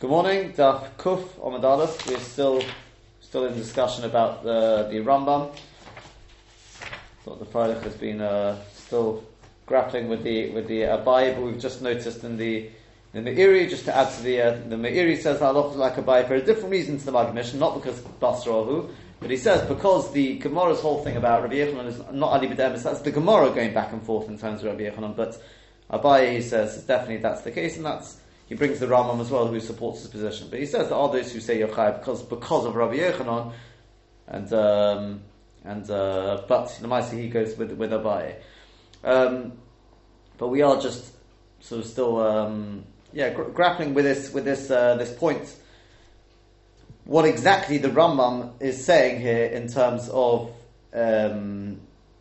Good morning, Daf Kuf Omadalef. We're still still in discussion about the the Rambam. Thought the Freilich has been uh, still grappling with the with the Abai, but we've just noticed in the the Meiri, just to add to the uh, the Meiri says Allah like Abai for a different reason to the Magmission, not because Basrahu, but he says because the Gemara's whole thing about Rabbi Yechonon is not Ali B'Demis, that's the Gemara going back and forth in terms of Rabbi Yechonon, but Abai he says definitely that's the case, and that's he brings the Rambam as well, who supports his position. But he says there are those who say Yochai because because of Rabbi Yochanan, and um, and uh, but the Maisi he goes with with Abaye. Um, but we are just sort of still um, yeah gra- grappling with this with this uh, this point. What exactly the Rambam is saying here in terms of um,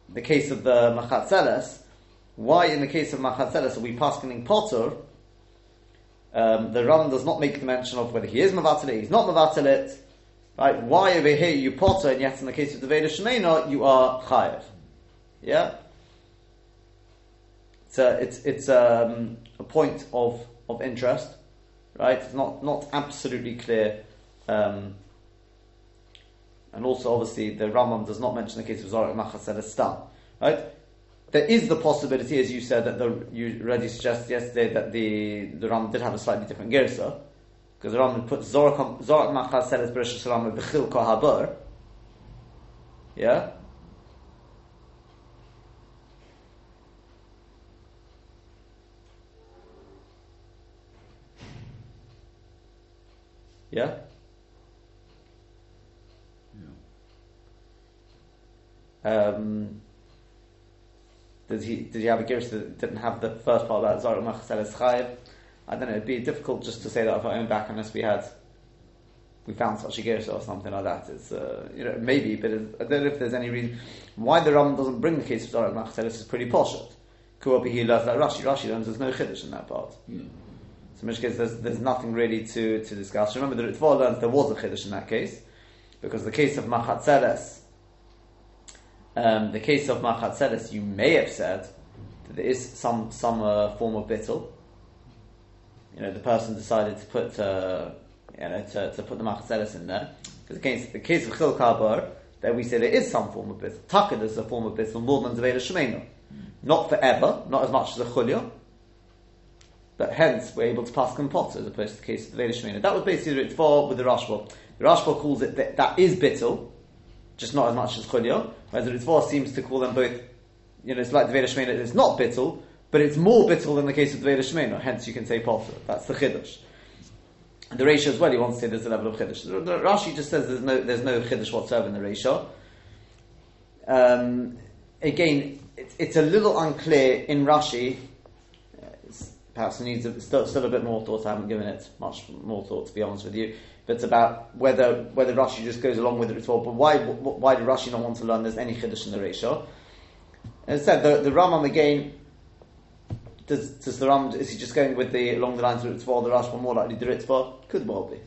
the case of the Machatzeles, why in the case of Machatzeles are we passing Potter? Um, the Ram does not make the mention of whether he is Mavatal he's not Mavatal Right? Why over here you potter, and yet in the case of the Veda Shemena, you are Chayev. Yeah? So it's, it's um, a point of, of interest, right? It's not, not absolutely clear. Um, and also, obviously, the Rambam does not mention the case of Zorak Machasel Stam, right? There is the possibility, as you said, that the, you already suggested yesterday that the the Ram did have a slightly different gersa, because the Ram put Zorak Machas Seles Berish Salam Bechil Kohaber. Yeah. Yeah. Um, did he did he have a gift that didn't have the first part about Zarek Machaseles Chayev? I don't know. It'd be difficult just to say that off our own back unless we had we found such a gift or something like that. It's uh, you know maybe, but I don't know if there's any reason why the Ram doesn't bring the case of Zarek Machaseles is pretty posh. Kuwabi he learns that Rashi. Rashi learns there's no chiddush in that part. Yeah. So in which case there's, there's nothing really to, to discuss. Remember the Ritva learns there was a chiddush in that case because the case of Machatzeles um, the case of Machatzelis, you may have said that there is some some uh, form of bittul. You know, the person decided to put uh, you know to, to put the Machatzelis in there. Because against the case of Chil Kabar, there we say there is some form of bittul. Takad is a form of bittul more than Zaveda Shemenu. Not forever, not as much as a Chulya, but hence we're able to pass Pot as opposed to the case of the Veda Shemenu. That was basically the for with the Rashba. The Rashba calls it that, that is bittul just not as much as Chulya. Whereas the Ritva seems to call them both, you know, it's like the Veda Shemena, it's not Bittul, but it's more Bittul than the case of the Veda Shemena, hence you can say Potter. That's the Chiddush. And the ratio as well, he wants to say there's a level of Chiddush. The, the Rashi just says there's no, there's no Chiddush whatsoever in the ratio. Um, again, it's, it's a little unclear in Rashi. Perhaps needs a, still, still a bit more thought. I haven't given it much more thought, to be honest with you but it's about whether whether Rashi just goes along with it at all. But why why did Rashi not want to learn there's any chiddush in the ratio? And said the the Rambam again. Does, does the Ram is he just going with the along the lines of Ritva, the Rashba more likely the Ritva? Could well be.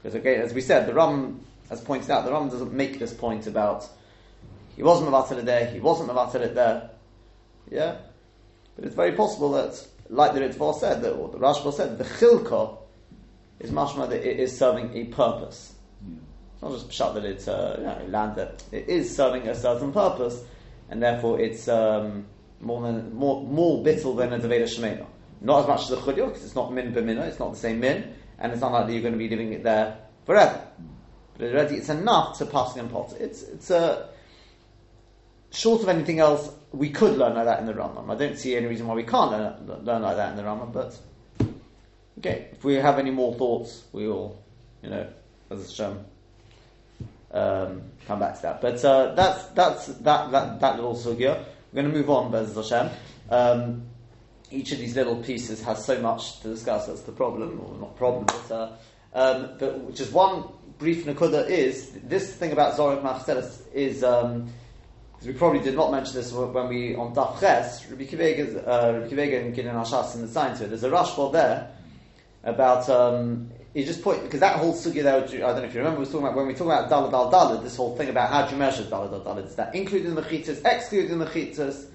Because again, as we said, the Ram as pointed out, the Ram doesn't make this point about he wasn't Mavatil it there, he wasn't Mavatil it there. Yeah? But it's very possible that, like the Ritva said, that, or the Rashba said, the Chilka is mashma that it is serving a purpose. It's not just shut that it's uh, you know, land that it is serving a certain purpose, and therefore it's um, more than more more bittle than a deveda shemena. Not as much as a chudyo because it's not min b'mina, it's not the same min, and it's not likely you're going to be living it there forever. But already it's enough to pass in pot. It's it's a short of anything else. We could learn like that in the Rambam. I don't see any reason why we can't learn, learn like that in the Rambam, but Okay, if we have any more thoughts, we will, you know, as Hashem, um, come back to that. But uh, that's that's that that that little sugya. We're going to move on, Bez Hashem. Um, each of these little pieces has so much to discuss. That's the problem, or not problem, but uh, um, but just one brief nakuda is this thing about Zorik Machstelis is. Um, because we probably did not mention this when we on Daf Ches, Rabbi uh, Kivega and Gideon Ashas in the science There's a Rashba there about um, you just point because that whole sugya there. I don't know if you remember, we was talking about when we talk about dalad al dalad. This whole thing about how do you measure dalad al dalad is that including the mechitas, excluding the mechitas,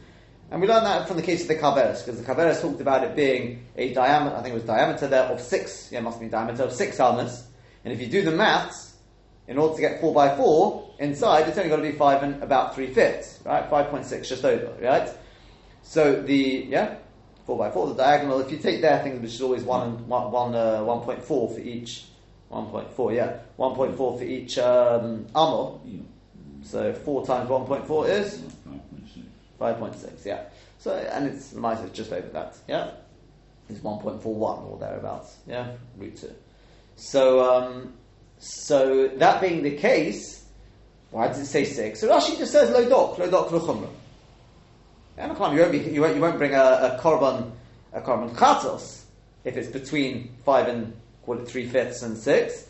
And we learned that from the case of the Kaveris, because the Kaveris talked about it being a diameter, I think it was diameter there of six, yeah, it must be diameter of six amas. And if you do the maths, in order to get four by four, inside it's only got to be five and about three fifths, right? 5.6 just over, right? So the, yeah, four by four, the diagonal, if you take their thing, which is always one, one, one, uh, 1.4 for each, 1.4, yeah, 1.4 for each um. Yeah. So 4 times 1.4 is? 5.6. 5.6, yeah. So, and it's, the mice is just over that, yeah? It's 1.41 or thereabouts, yeah? Root 2. So, um, so that being the case, why does it say 6? So Rashi just says lo dok, lo dok lo chumrah. And you won't, be, you, won't, you won't bring a, a korban, a korban chatos if it's between 5 and, call it 3 fifths and 6.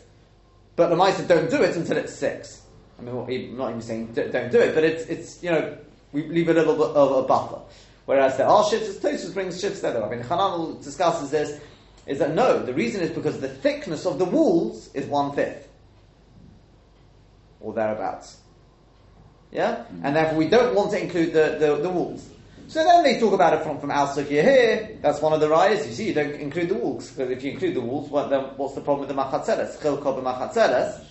But the mice said don't do it until it's 6. I mean, I'm not even saying don't do it, but it's, it's, you know, we leave a little bit of a buffer. Whereas there are shifts, Tosus brings shifts there. I mean, Hanan discusses this, is that no, the reason is because the thickness of the walls is one fifth. Or thereabouts. Yeah? Mm. And therefore we don't want to include the, the, the walls. So then they talk about it from, from Al here. That's one of the riots. You see, you don't include the walls. Because if you include the walls, what, then what's the problem with the machatzeres? Chil kol machatzeres.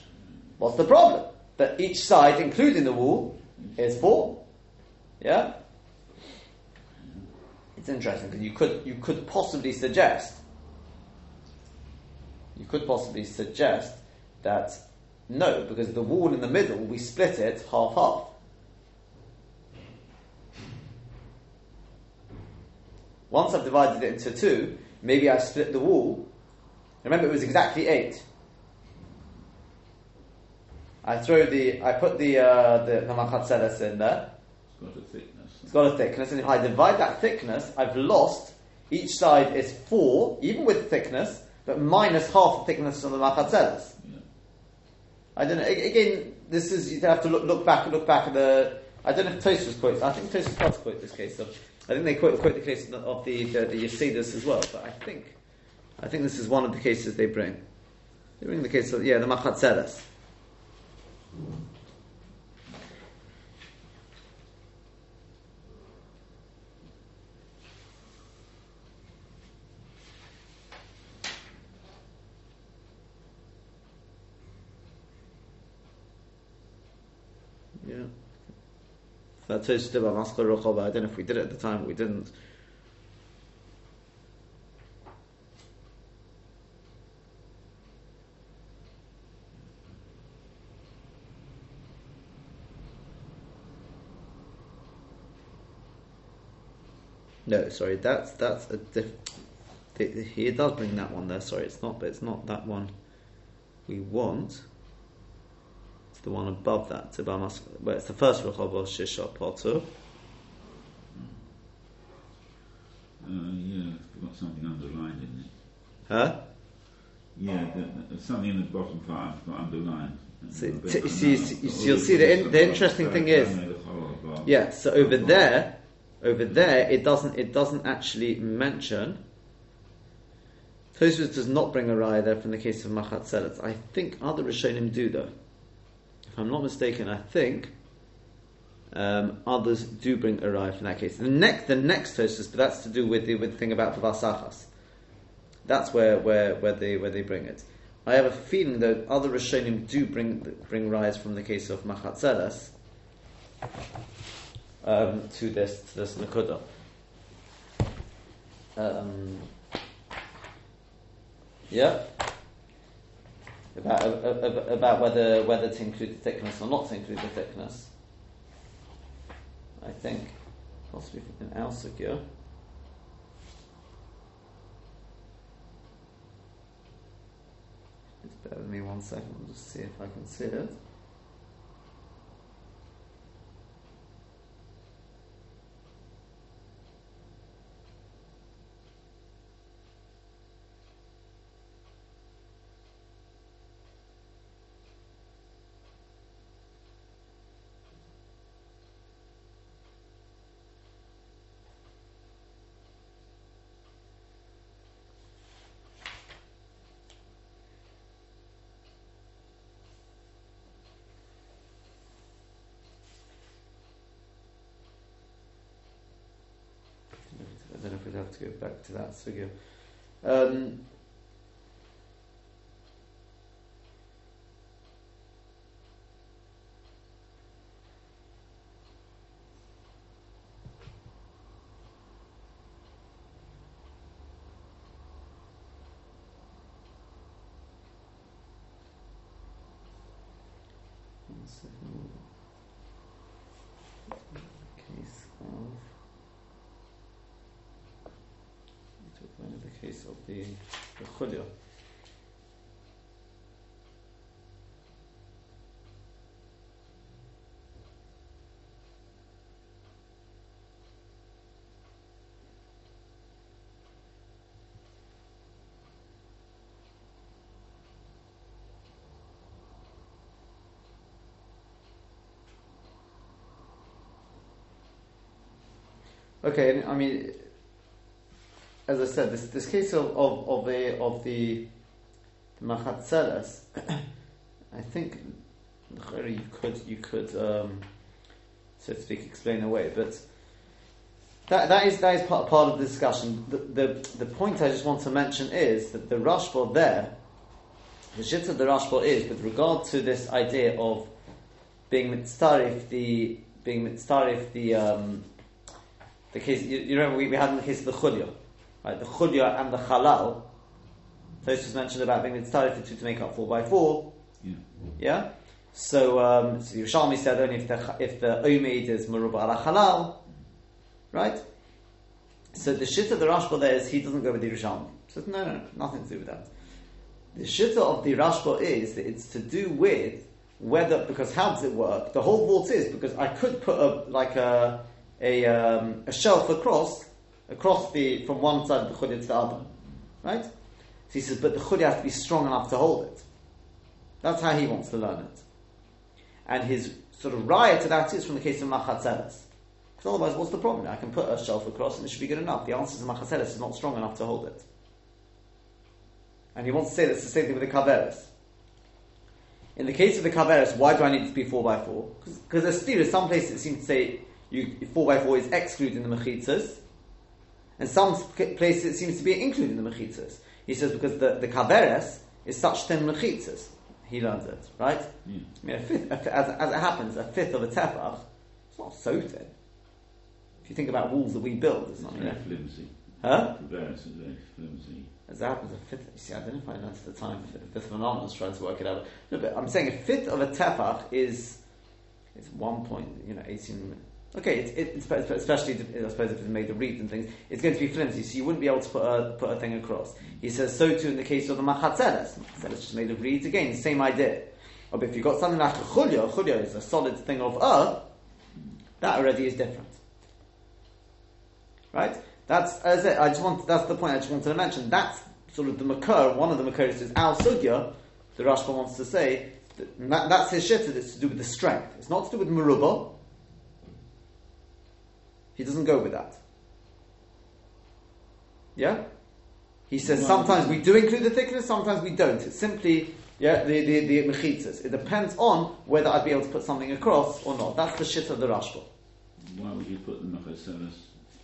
What's the problem? That each side, including the wall, is four. Yeah? It's interesting because you could, you could possibly suggest, you could possibly suggest that no, because the wall in the middle, we split it half half. Once I've divided it into two, maybe I split the wall. Remember, it was exactly eight. I throw the, I put the uh, the namachat in there. It's got a thickness. It's got a thickness, and if I divide that thickness, I've lost. Each side is four, even with thickness, but minus half the thickness of the machatzelas. Yeah. I don't know. Again, this is you have to look, look back, look back at the. I don't know if Tosfos quotes. I think Tosfos does quote this case. Of, I think they quote, quote the case of the of the, the, the Yesidus as well. But I think, I think this is one of the cases they bring. They bring the case of yeah the machatzelas. Yeah. That Tosfos did about Maskar Rochova. I don't know if we did it at the time, but we didn't. No, sorry, that's that's a diff. He does bring that one there. Sorry, it's not, but it's not that one we want. The one above that. Well, it's the first Rechobo Shisha Potter. Uh, yeah, it's got something underlined in it. Huh? Yeah, the, the, something in the bottom part I've got underlined. See- Uh, but see- see- you'll all see the in- the interesting thing is- know the whole about- Yeah. So over there, over there, it doesn't it doesn't actually mention. Tosfos does not bring a raya there from the case of Machat Seletz. I think other Rishonim do though. If I'm not mistaken, I think um, others do bring a raya from that case. The next, the next Tosfos, but that's to do with the with the thing about the Vasachas. That's where, where, where they where they bring it. I have a feeling that other Rishonim do bring bring rise from the case of Machat um, to this to this nakuda. Um, yeah. About, about, whether whether to include the thickness or not to include the thickness. I think possibly in our secure. Just bear with me one second. Just see if I can see it. To go back to that figure. Um, one second. Case of. Talk about the case Okay, I mean, as I said, this this case of of, of the of the, machatzeres, I think you could you could um, so to speak explain away, but that that is that is part part of the discussion. The the, the point I just want to mention is that the Rashba there, the shit of the Rashba is with regard to this idea of being mitzarif the being mitzarif the um, the case, you, you remember we, we had in the case of the chulya, right? The chulya and the halal. Tosus mentioned about being the two to make up four by four. Yeah. Yeah. So, um, so Yerushalmi said only if the if the omid is merubah ala halal, right? So the shitta of the Rashba there is he doesn't go with the Yerushalmi. So no, no, no, nothing to do with that. The shitta of the Rashba is that it's to do with whether because how does it work? The whole vault is because I could put a like a a, um, a shelf across across the from one side of the chudya to the other, right? So he says, but the chudya has to be strong enough to hold it. That's how he wants to learn it, and his sort of riot to that is from the case of machatzeres. Because otherwise, what's the problem? I can put a shelf across and it should be good enough. The answer to machatzeres is not strong enough to hold it, and he wants to say that's the same thing with the kaveres. In the case of the kaveres, why do I need it to be four by four? Because there's still some places that seem to say you, four by four is excluding the mechitzas, and some places it seems to be included in the mechitzas. He says because the, the kaveres is such thin mechitzas. He learns it, right? Yeah. I mean, a fifth, a, as, as it happens, a fifth of a tefach, it's not so thin. If you think about walls that we build, it's It's not, you very know. flimsy. Huh? The bears are very flimsy. As it happens, a fifth, you see, I don't know if I learned at the time, a fifth of an almond, trying to work it out. No, but I'm saying a fifth of a tefach is, is one point, you know, 18 Okay, it's, it's especially I suppose if it's made of reeds and things, it's going to be flimsy, so you wouldn't be able to put a put a thing across. He says so too in the case of the machatzeres. Machatzeres just made of reeds again, same idea. But if you've got something like a chulya, a chulya is a solid thing of earth, that already is different. Right? That's as it. I just want. That's the point I just wanted to mention. That's sort of the makar. One of the makaris is al sugya. The Rashba wants to say that, that that's his shitta. It's to do with the strength. It's not to do with merubah. He doesn't go with that. Yeah? He says sometimes we do include the thickness, sometimes we don't. It's simply yeah, the, the, the mechitzas. It depends on whether I'd be able to put something across or not. That's the shit of the Rashba. Why would you put the machaseres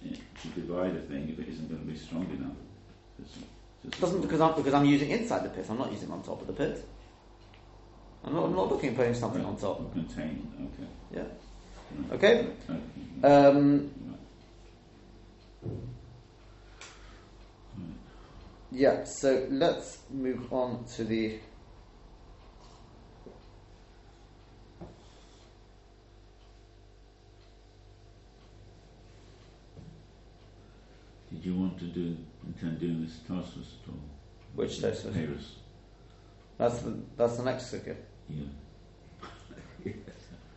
to divide a thing if it isn't going to be strong enough? It's doesn't because I'm because I'm using inside the pit. I'm not using on top of the pit. I'm not, I'm not looking at putting something on top. Or contain, okay. Yeah. Okay. Um, yeah. So let's move on to the. Did you want to do intend doing this Tosfos at all? Which Tosfos? Paris. That's the that's the next figure. Yeah. yes.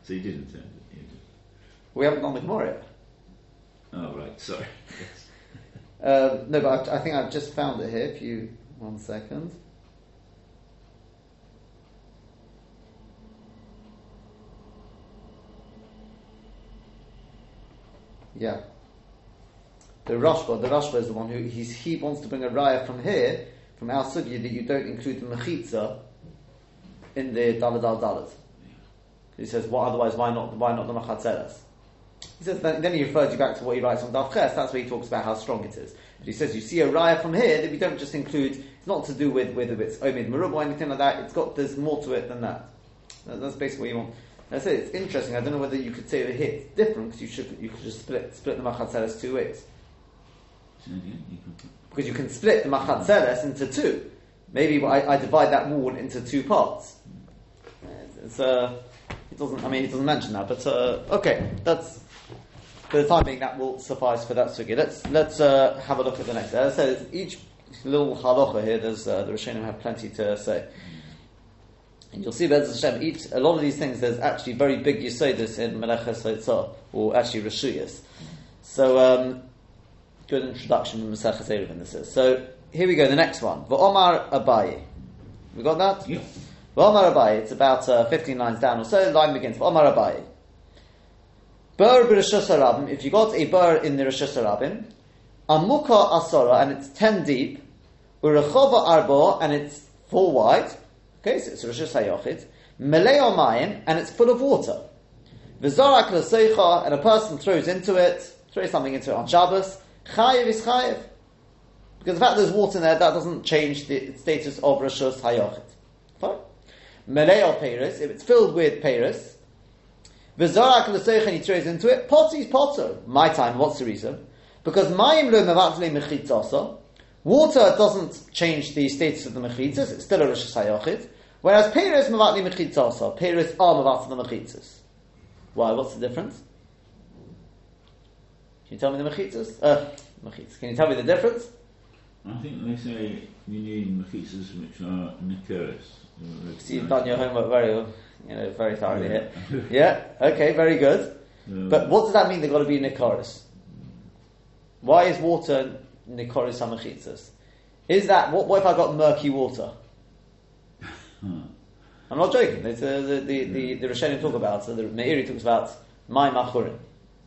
So you did intend it. We haven't done the Gemara yet. Oh right. Sorry. Uh, no, but I, I think I've just found it here. If you one second. Yeah. The Rashba, the Rashba is the one who he's, he wants to bring a raya from here, from our sugya, that you don't include the mechitza in the dalad al dalad. He says, well, otherwise, why not? Why not the machatzeres? He says then, then he refers you back to what he writes on Daf. That's where he talks about how strong it is. But he says you see a raya from here that we don't just include. It's not to do with whether it's omid marub or anything like that. It's got there's more to it than that. That- That's basically what you want. That's it. It's interesting. I don't know whether you could say over here it's different because you should you could just split split the machatzeres two ways because you can split the machatzeres into two. Maybe I, I divide that wall into two parts. It's, uh, it doesn't. I mean, it doesn't mention that, but uh, okay, that's for the time being. That will suffice for that sugi. Let's let's uh, have a look at the next. As I said, each little halacha here, there's uh, the Rishonim have plenty to say. And you'll see, Bez Hashem, each, a lot of these things, there's actually very big yisodas in Meleches Haitzah, or actually Rishuyas. So, um, good introduction from Maseches Eruvin this is. So, here we go, the next one. V'omar Abaye. We got that? Yeah. V'omar Abaye, it's about uh, 15 lines down or so, the line begins, V'omar Abaye. If you got a bur in the Rishus Harabim, Amuka Asora, and it's 10 deep, Urechova Arbo, and it's 4 wide, okay, so it's Rishus Hayochid, Meleo Mayim, and it's full of water. V'zorak l'seicha, and a person throws into it, throws something into it on Shabbos, Chayiv is Chayiv. Because the fact there's water in there, that doesn't change the status of Rishus Hayochid. Fine. Meleo Peiris, if it's filled with Peiris, V'zorak l'seich and he throws into it. Potter is potter. My time. What's the reason? Because mayim lo mevatle mechitzasa. Water doesn't change the status of the mechitzas. It's still a rishus hayochid. Whereas peiros mevatle mechitzasa. Peiros are mevatle the mechitzas. Why? What's the difference? Can you tell me the mechitzas? Uh, mechitzas. Can you tell me the difference? I think they say you need mechitzas which are nikeris. See, you've done your homework very, you know, very thoroughly here. Yeah. Okay. Very good. But what does that mean? They've got to be nikoris. Why is water nikoris hamachitzas? Is that what? What if I got murky water? I'm not joking. It's, uh, the the the the Rishonim talk about. So the Meiri talks about my machurim.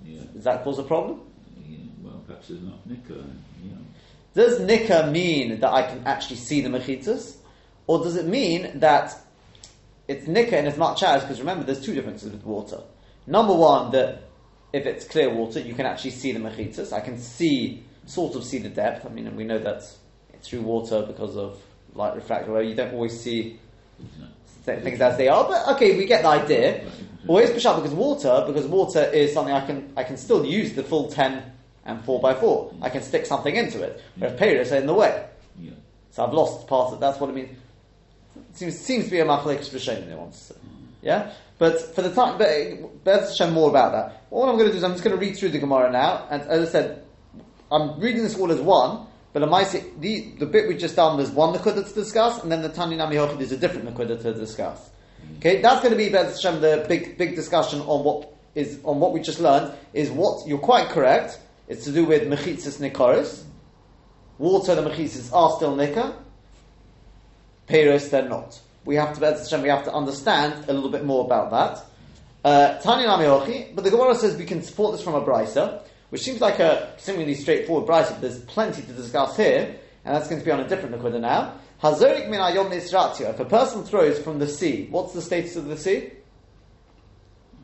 Yeah. Does that cause a problem? yeah. Well, perhaps it's not nikah. Yeah. Does nika mean that I can actually see the mechitzas, or does it mean that it's nika in as much as? Because remember, there's two differences with water. Number one, that if it's clear water, you can actually see the mechitzas. I can see, sort of see the depth. I mean, we know that through water because of light refractor, where you don't always see th- things as they are. But okay, we get the idea. Always push up because water, because water is something I can I can still use the full ten and four by four. I can stick something into it. Whereas Peiros are in the way. Yeah. So I've lost part of that's what it means. Seems seems to be a machlekes b'shem they want to say. Yeah? But for the time but let's show more about that. All I'm going to do is I'm just going to read through the Gemara now, and as I said, I'm reading this all as one, but the, the bit we just done, there's one Nakuda to discuss, and then the Tani Nami Hochid is a different Nakuda to discuss. Okay, that's going to be Bez Hashem, the big big discussion on what is on what we just learned is what you're quite correct. It's to do with mechitzas nikoris. Water, the mechitzas are still nikah. Peiros, they're not. We have to we have to understand a little bit more about that. Uh, Tani Hochi, but the Gemara says we can support this from a brisa, which seems like a seemingly straightforward brisa. But there's plenty to discuss here, and that's going to be on a different Nakuda now. Hazorik min ayom nisratio. If a person throws from the sea, what's the status of the sea?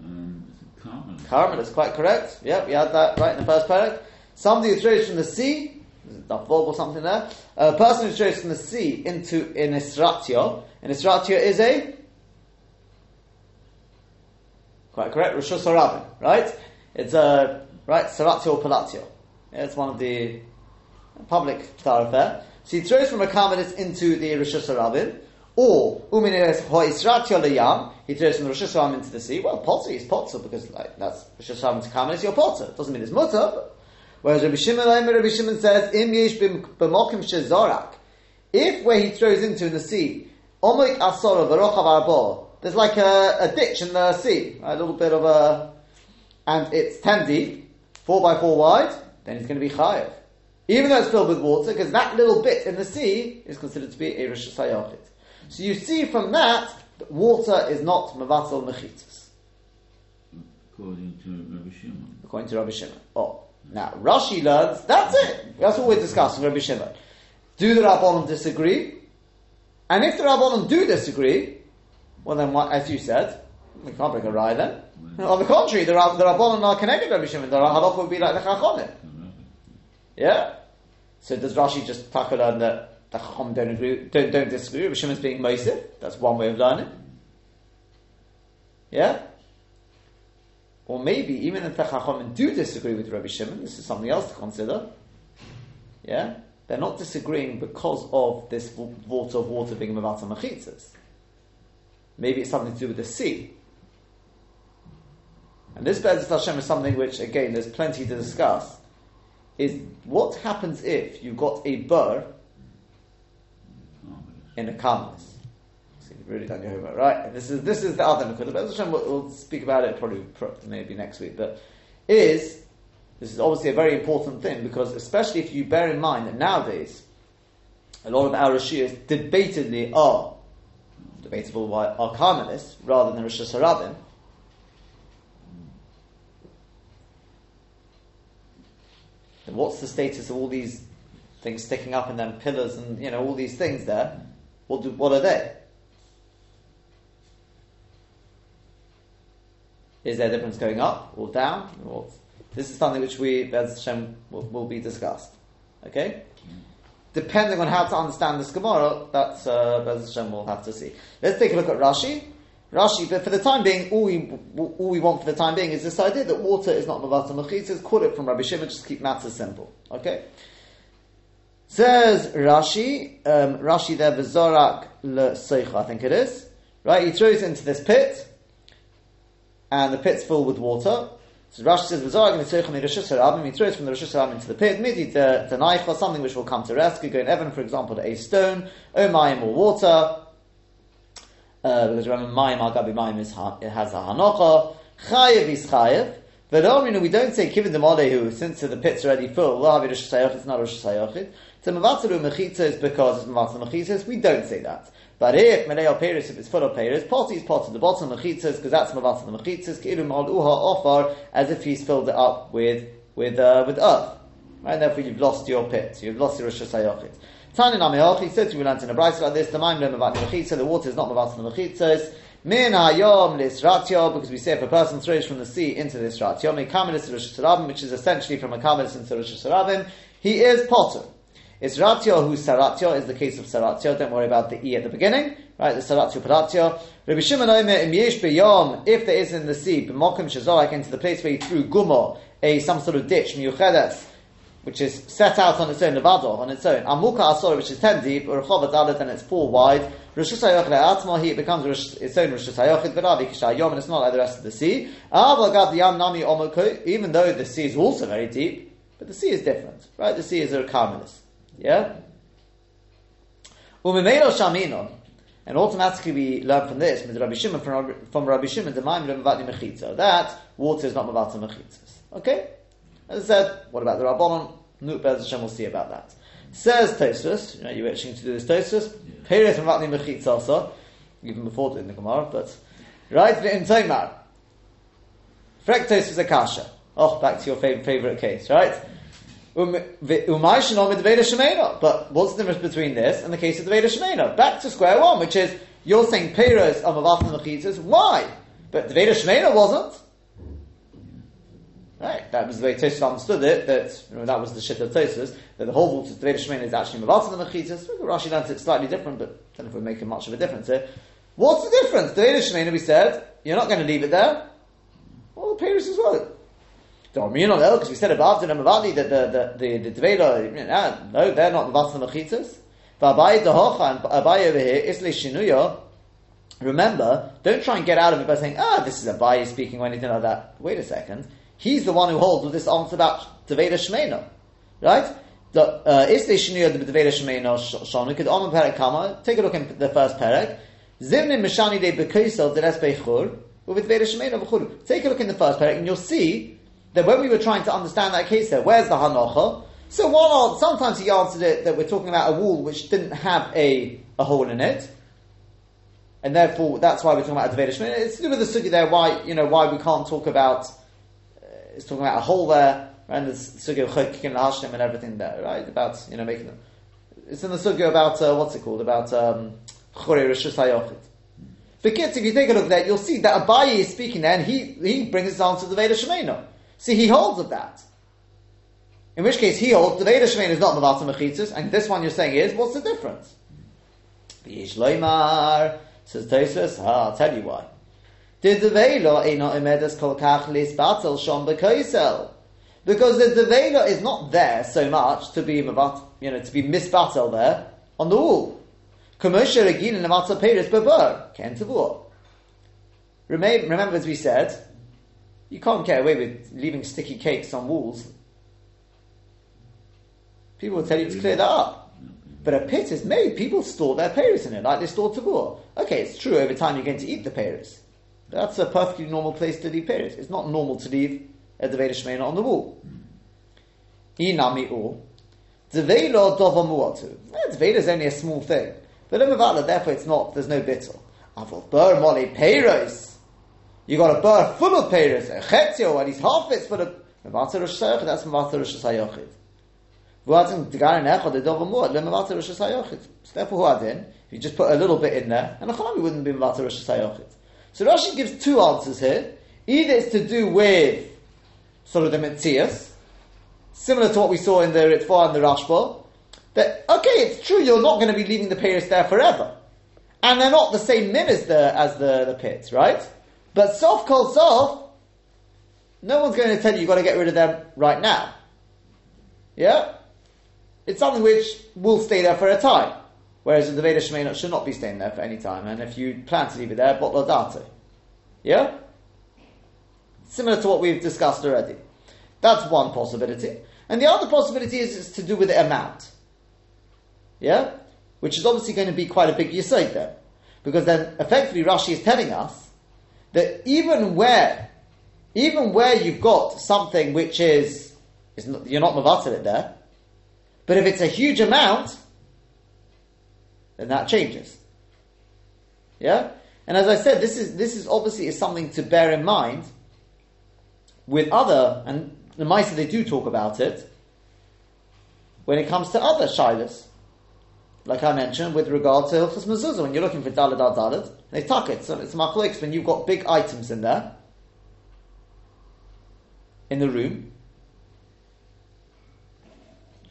Um, it's. Carmen is quite correct. Yep, we had that right in the first paragraph. Somebody who throws from the sea, it or something there? A person who throws from the sea into an isratio, an isratio is a quite correct, Rishus Harabim, right? It's a right Saratio Palatio. It's one of the public thoroughfare. So he throws from a Karmelis into the Rishus Harabim, or Umines Hoisratio Leyam, he throws from the Rishus Harabim into the sea. Well, Potter is Potter because like, that's Rishus Harabim to Karmelis, you're Potter. It doesn't mean it's Mutter. But, whereas Rabbi Shimon, Rabbi Shimon says, Im Yesh B'mokim Shezorak. If where he throws into in the sea, Omoik Asora Barochav Arbo, there's like a, a ditch in the sea, a little bit of a, and it's 10 deep, 4 by 4 wide, then it's going to be chayev. Even though it's filled with water, because that little bit in the sea is considered to be a Hashayochit. So you see from that, that water is not Mavatal Mechitas, According to Rabbi Shimon. according to Rabbi Shimon. Oh, now Rashi learns, that's it! That's what we're discussing, Rabbi Shimon. Do the Rabbanon disagree? And if the Rabbanon do disagree, well then, what, as you said, We can't bring a rye then. On the contrary, the, Rab- the Rabbanon are connected Rabbi Shimon. The Halacha would be like the Chachamim. Yeah? So does Rashi just tackle learn that the Chacham don't agree, don't, don't disagree? Rabbi Shimon's being Mosif. That's one way of learning. Yeah? Or maybe even if the Chachamim do disagree with Rabbi Shimon, this is something else to consider. Yeah? They're not disagreeing because of this water of water being Mavata Machitzas. Maybe it's something to do with the sea. And this Bezat Hashem is something which, again, there's plenty to discuss. Is what happens if you got a burr in a calmness? Really done your homework, right? This is this is the other Nakuda. Bezat Hashem, we'll, we'll speak about it probably pro- maybe next week. But is this is obviously a very important thing because, especially if you bear in mind that nowadays a lot of our Rishiyas debatedly are debatable why are Carmelists rather than Rosh Hashanah. Then what's the status of all these things sticking up and then pillars and you know all these things there? What do, what are they? Is there a difference going up or down? Or this is something which we, as Hashem, will, will be discussed. Okay? Depending on how to understand this Gemara, that's uh, Bez Hashem will have to see. Let's take a look at Rashi. Rashi, but for the time being, all we all we want for the time being is this idea that water is not mavata mechitzas. Quote it from Rabbi Shimon. Just keep matters simple. Okay. Says Rashi, um, Rashi there v'zorak le I think it is. Right, he throws into this pit, and the pit's full with water. So Rashi says, "V'zorak mitzaycham Rishus Harabim." He throws from the Rishus Harabim into the pit. Midi knife or something which will come to rescue. Go in Evan, for example, to a stone, or mayim or water. Uh, because remember, mayim al gabi mayim is ha- it has a hanocha. Chayev is chayev. V'domrinu, we don't say kivin demolehu since the pit's already full. It's not Rosh Hashanah. So mavataru mechitza is because it's mavataru mechitza. We don't say that. But if Meleo Peris, if it's full of Peris, potty is pot at the bottom, mechitzas, because that's Mavata the mechitzas, Kilu Mal Uha Ofar, as if he's filled it up with, with, uh, with earth. Right, therefore you've lost your pit, you've lost your Rosh Hashanah. Tani Nameochi, said to we learned in a Bryce like this, the Maim Lo Mavata Mechitza, the water is not Mavata the mechitzas, Min hayom lisratio, because we say if a person throws from the sea into this ratio, which is essentially from a kamelis into Rosh Hashanah, he is potter. It's ratio who's saratio is the case of saratio. Don't worry about the e at the beginning, right? The saratio paratio. Rabbi Shimon Omer beyom if there is in the sea b'mokim shazorak into the place where he threw gumo a some sort of ditch miyuchedes, which is set out on its own levado on its own. Amuka asor which is ten deep or chovat alet and it's four wide. Rosh Hashanah it becomes its own Rosh Hashanah kishayom and it's not like the rest of the sea. Even though the sea is also very deep, but the sea is different, right? The sea is a carmelis. Yeah? Umimelo Shamino. And automatically we learn from this, from Rabbi Shimon, from, Rabbi Shimon, the Maim Mavati Mechitza, that water is not Mavati Mechitzas. Okay? As I said, what about the Rabbanon? Nut Bez Hashem will see about that. Says Tosfos, you know, you're itching to do this Tosfos, Peres Mavati Mechitza also, even before doing the Gemara, but, right, in Tomar. Frek Tosfos Akasha. Oh, back to your favorite, favorite case, right? Um, but what's the difference between this and the case of the Veda Shemena? Back to square one, which is you're saying Peros are Mavatan Mechitzas. Why? But the Veda Shemena wasn't. Right, that was the way Tosus understood it. That you know, that was the shit of Tosus. That the whole of the Veda Shemena is actually Mavatan Mechitzas. Rashi learns it slightly different, but I don't know if we're making much of a difference here. What's the difference? The Veda Shemena, we said, you're not going to leave it there. Well, the Peros as well. Don't mean on because we said above the Mavali that the the the, the Tveda, no, they're not Mavata Machitas. But Abai Dehocha and Abai over here, Isle remember, don't try and get out of it by saying, ah, this is Abai speaking or anything like that. Wait a second. He's the one who holds with this answer about Tveda Shmeina. Right? The uh, Isle Shinuya, the Tveda Shmeina Shonu, could Omer Perek Kama, take a look in the first Perek. Zimnim Mishani De Bekoisel Deres Bechur, with Tveda Shmeina V'churu. Take a look in the first Perek and you'll see that when we were trying to understand that case there, where's the hanocha? So one sometimes he answered it that we're talking about a wall which didn't have a, a hole in it, and therefore that's why we're talking about a Deveda It's to do with the sugi there, why you know why we can't talk about it's talking about a hole there, right? And the sugi of Chokik and Hashim and everything there, right? About you know making them. It's in the sugi about uh, what's it called about um, Rishus Hayochid. kids, if you take a look at that, you'll see that Abaye is speaking there, and he, he brings it down to the Veda Shemeno. See, he holds of that. In which case, he holds the Veda Shemeno is not Mavata Mechitzas, and this one you're saying is, what's the difference? V'yish Loimar, says Tosfos, I'll tell you why. The Vela ena emedes kol battle shom bekoisel? Because the Devela is not there so much to be you know, to be misbattle there on the wall. Commercial again in the matzah ken Remember, as we said, you can't get away with leaving sticky cakes on walls. People will tell you to clear that up. But a pit is made. People store their peris in it, like they store tabur. Okay, it's true. Over time, you're going to eat the peris. That's a perfectly normal place to leave peris. It's not normal to leave a deveda shmeina on the wall. Inami u. Devela dova muatu. Eh, Devela is only a small thing. But Mavala, therefore it's not, there's no bittel. Avol bur moli peiros. You got a bur full of peiros, a chetzio, and he's half it's full of Mavata Rosh Hashanah, that's Mavata Rosh Hashanah. Vuatin Dgarin Echad, Dova Muad, le Mavata Rosh Hashanah. So therefore, Huadin, if you just put a little bit in there, and a Chalami wouldn't be Mavata Rosh Hashanah. So Rashi gives two answers here. Either it's to do with sort of the Metzias, similar to what we saw in the Ritva and the Rashba, that okay, it's true you're not going to be leaving the Paris there forever, and they're not the same min as the the, pits, right? But soft cold soft, no one's going to tell you you've got to get rid of them right now. Yeah, it's something which will stay there for a time, whereas the Veda Shemena should not be staying there for any time, and if you plan to leave it there, bottle data. Yeah, similar to what we've discussed already. That's one possibility. And the other possibility is, to do with the amount. Yeah? Which is obviously going to be quite a big yisod there. Because then effectively Rashi is telling us that even where even where you've got something which is, is not, you're not mavatil it there, but if it's a huge amount, then that changes. Yeah? And as I said, this is this is obviously is something to bear in mind with other and the Maisa they do talk about it when it comes to other shilas like I mentioned, with regard to Hilchas Mezuzah, when you're looking for Dalad al Dalad, they tuck it. So it's machlokes when you've got big items in there, in the room.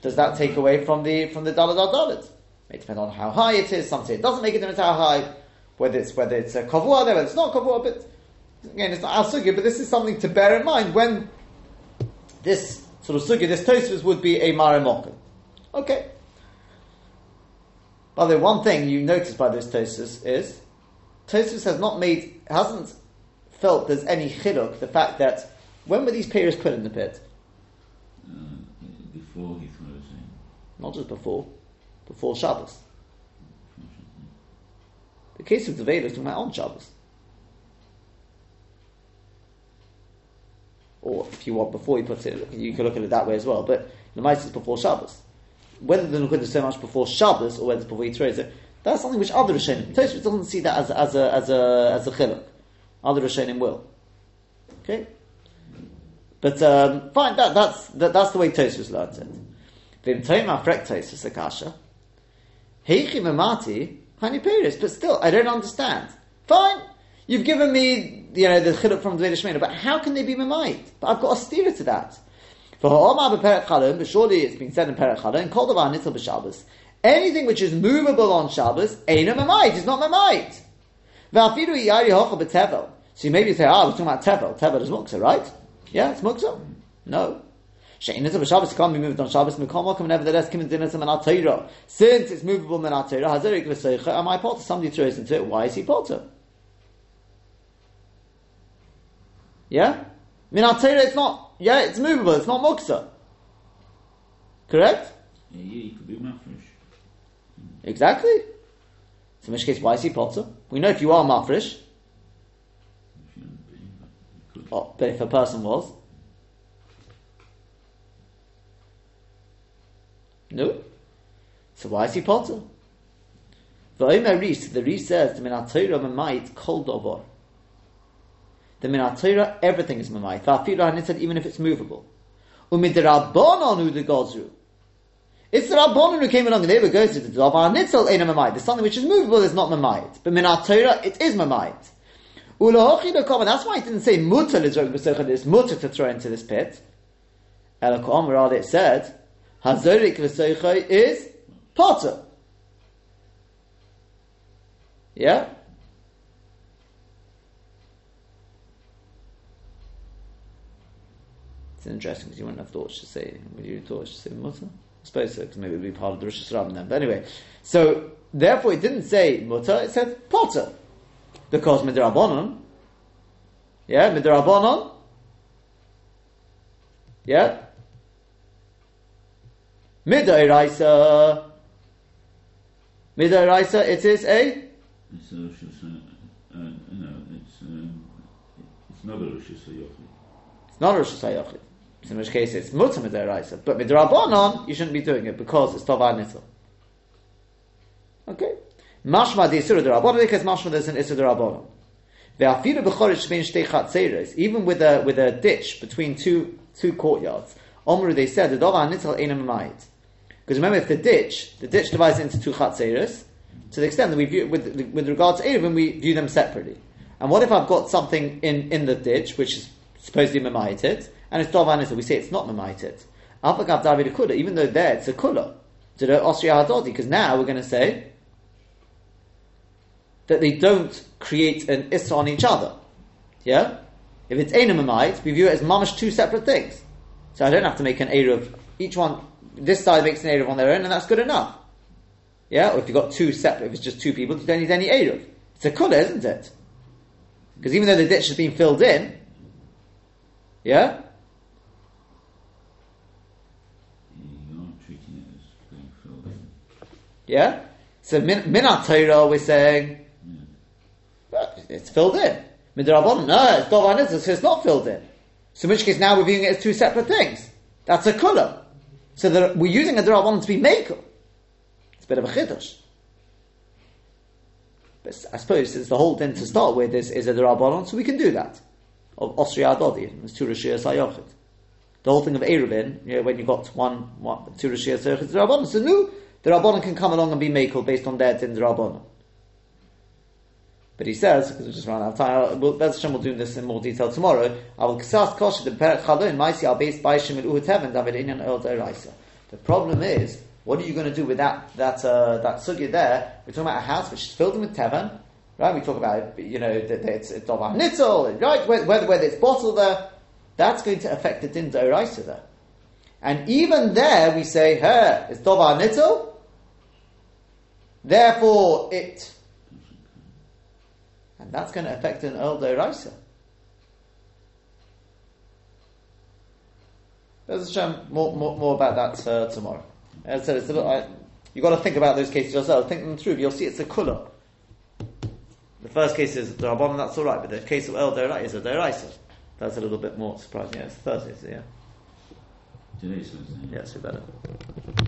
Does that take away from the from the Dalad al Dalad? It depends on how high it is. Some say it doesn't make a difference how high, whether it's whether it's a kavua there, whether it's not kavua. But again, it's not al sugya. But this is something to bear in mind when this sort of sugya, this tosfos would be a marimokah. Okay. By the way, one thing you notice by this Tosus is Tosus has not made, hasn't felt there's any chiluk, the fact that when were these periods put in the pit? Uh, before he threw. Not just before, before Shabbos. The case of the Veda is about on Shabbos. Or if you want, before he puts it, you can look at it that way as well. But the mice is before Shabbos whether the Nukud is so much before Shabbos or whether it's before Yitzhak, that's something which other Rishonim, Tosfos doesn't see that as as a, as a, as a chiluk. Other Rishonim will. Okay? But, um, fine, that, that's, that, that's the way Tosfos learns it. Vim Toima Frek Tosfos Akasha. Heichi Mamati, Hani Peris, but still, I don't understand. Fine, you've given me, you know, the chiluk from the Veda but how can they be Mamait? But I've got a steer to that. For ha'omar b'perek chalim, but surely it's been said in perek called davar nitzel b'Shabbos. Anything which is movable on Shabbos, ain't a mamait, it's not mamait. V'afidu yari hocha b'tevel. So you maybe say, ah, we're talking about tevel. Tevel is muksa, right? Yeah, it's muksa. No. Shein nitzel b'Shabbos can't be moved on Shabbos, welcome, nevertheless, kim and dinner to Since it's movable menatayra, hazerik v'seicha, am I potter? Somebody throws into it, why is he potter? Yeah? Minatayra, it's not yeah, it's movable. It's not muksa. Correct? Yeah, yeah, could be mafresh. Exactly. So in which case, why is he potter? We know if you are mafresh. Oh, but if a person was. No. So why is he potter? The Omer Rees, the Rees says, the Minatayra Mamait Kol Dovar the Minatira, everything is Mamai. Fafilu said even if it's movable. Umidrabonon the Gozru. It's the Rabbanon who came along and they would go to the Davar Nitzel Ein Mamait. There's something which is movable is not Mamait. But Minat Torah, it is Mamait. Ulahochi and that's why it didn't say Lizrok B'Sechad, it's Mutter to throw into this pit. Elakom, rather it said, Hazorik V'Sechad is Potter. Yeah? It's interesting because you wouldn't have thought to say, would you have thought to say mutter? I suppose so, because maybe it would be part of the Rosh Hashanah then. But anyway, so therefore it didn't say mutter, it said potter. Because midrabanon, yeah, midrabanon, yeah, midairaisa, midairaisa, it is a It's a Rosh uh, no, it's, um, it's not a Rosh. It's not a Rosh. In which case it's mutter midiraisa. But midrabanon, you shouldn't be doing it because it's tova nitzel. Okay? Mashma di isur derabanon because mashma there's an isur derabanon. Ve'afilu b'chorish shmein shtei chatzeres. Even with a with a ditch between two two courtyards. Omru they said the tova nitzel einam mayit. Because remember, if the ditch the ditch divides into two chatzeres, to the extent that we view with with regard to Eruvin, we view them separately. And what if I've got something in, in the ditch which is supposedly mamayited, and it's Dov we say it's not mamayited. Alpagav David kula, even though there it's a kula. To the Austria Hadodi, because now we're going to say that they don't create an issa on each other. Yeah? If it's Einam Mamayit, we view it as mamash two separate things. So I don't have to make an Eruv. Each one, this side makes an Eruv on their own, and that's good enough. Yeah? Or if you've got two separate, if it's just two people, you don't need any Eruv. It's a kula, isn't it? Because even though the ditch has been filled in, yeah? Yeah? So min, minat Torah, we're saying, well, it's filled in. Midrabon, no, it's it's not filled in. So in which case now we're viewing it as two separate things. That's a kula. So that we're using a Darabon to be makel. It's a bit of a chiddush. But I suppose since the whole din to start with is, is a Darabon, so we can do that. Of Osri Adodi, it's two Rashia Sayochit. The whole thing of Eruvin, you know, when you've got one, one two Rashia Sayochit Darabon, so no, the Rabbanon can come along and be makel based on their din Darabon. But he says, because we just ran out of time, we'll, Bez Hashem will do this in more detail tomorrow. I will the maisi al beis baishim david inyan el deraisa. The problem is, what are you going to do with that that uh, that sugya there? We're talking about a house which is filled with teven, right? We talk about you know that it's it's dovar nitzel, right? Whether whether it's bottled there, that's going to affect the din deraisa there. And even there, we say, "Her it's dovar nitzel." Therefore, it and that's going to affect an Earl Deraisa. There's more, more, more about that uh, tomorrow. As I said, it's a you've got to think about those cases yourself, think them through. You'll see it's a kula. The first case is the Rabban, that's all right, but the case of El Deraisa is a Deraisa. That's a little bit more surprising. Yeah, it's Thursday, so yeah. Today's Thursday. Yeah, it's better.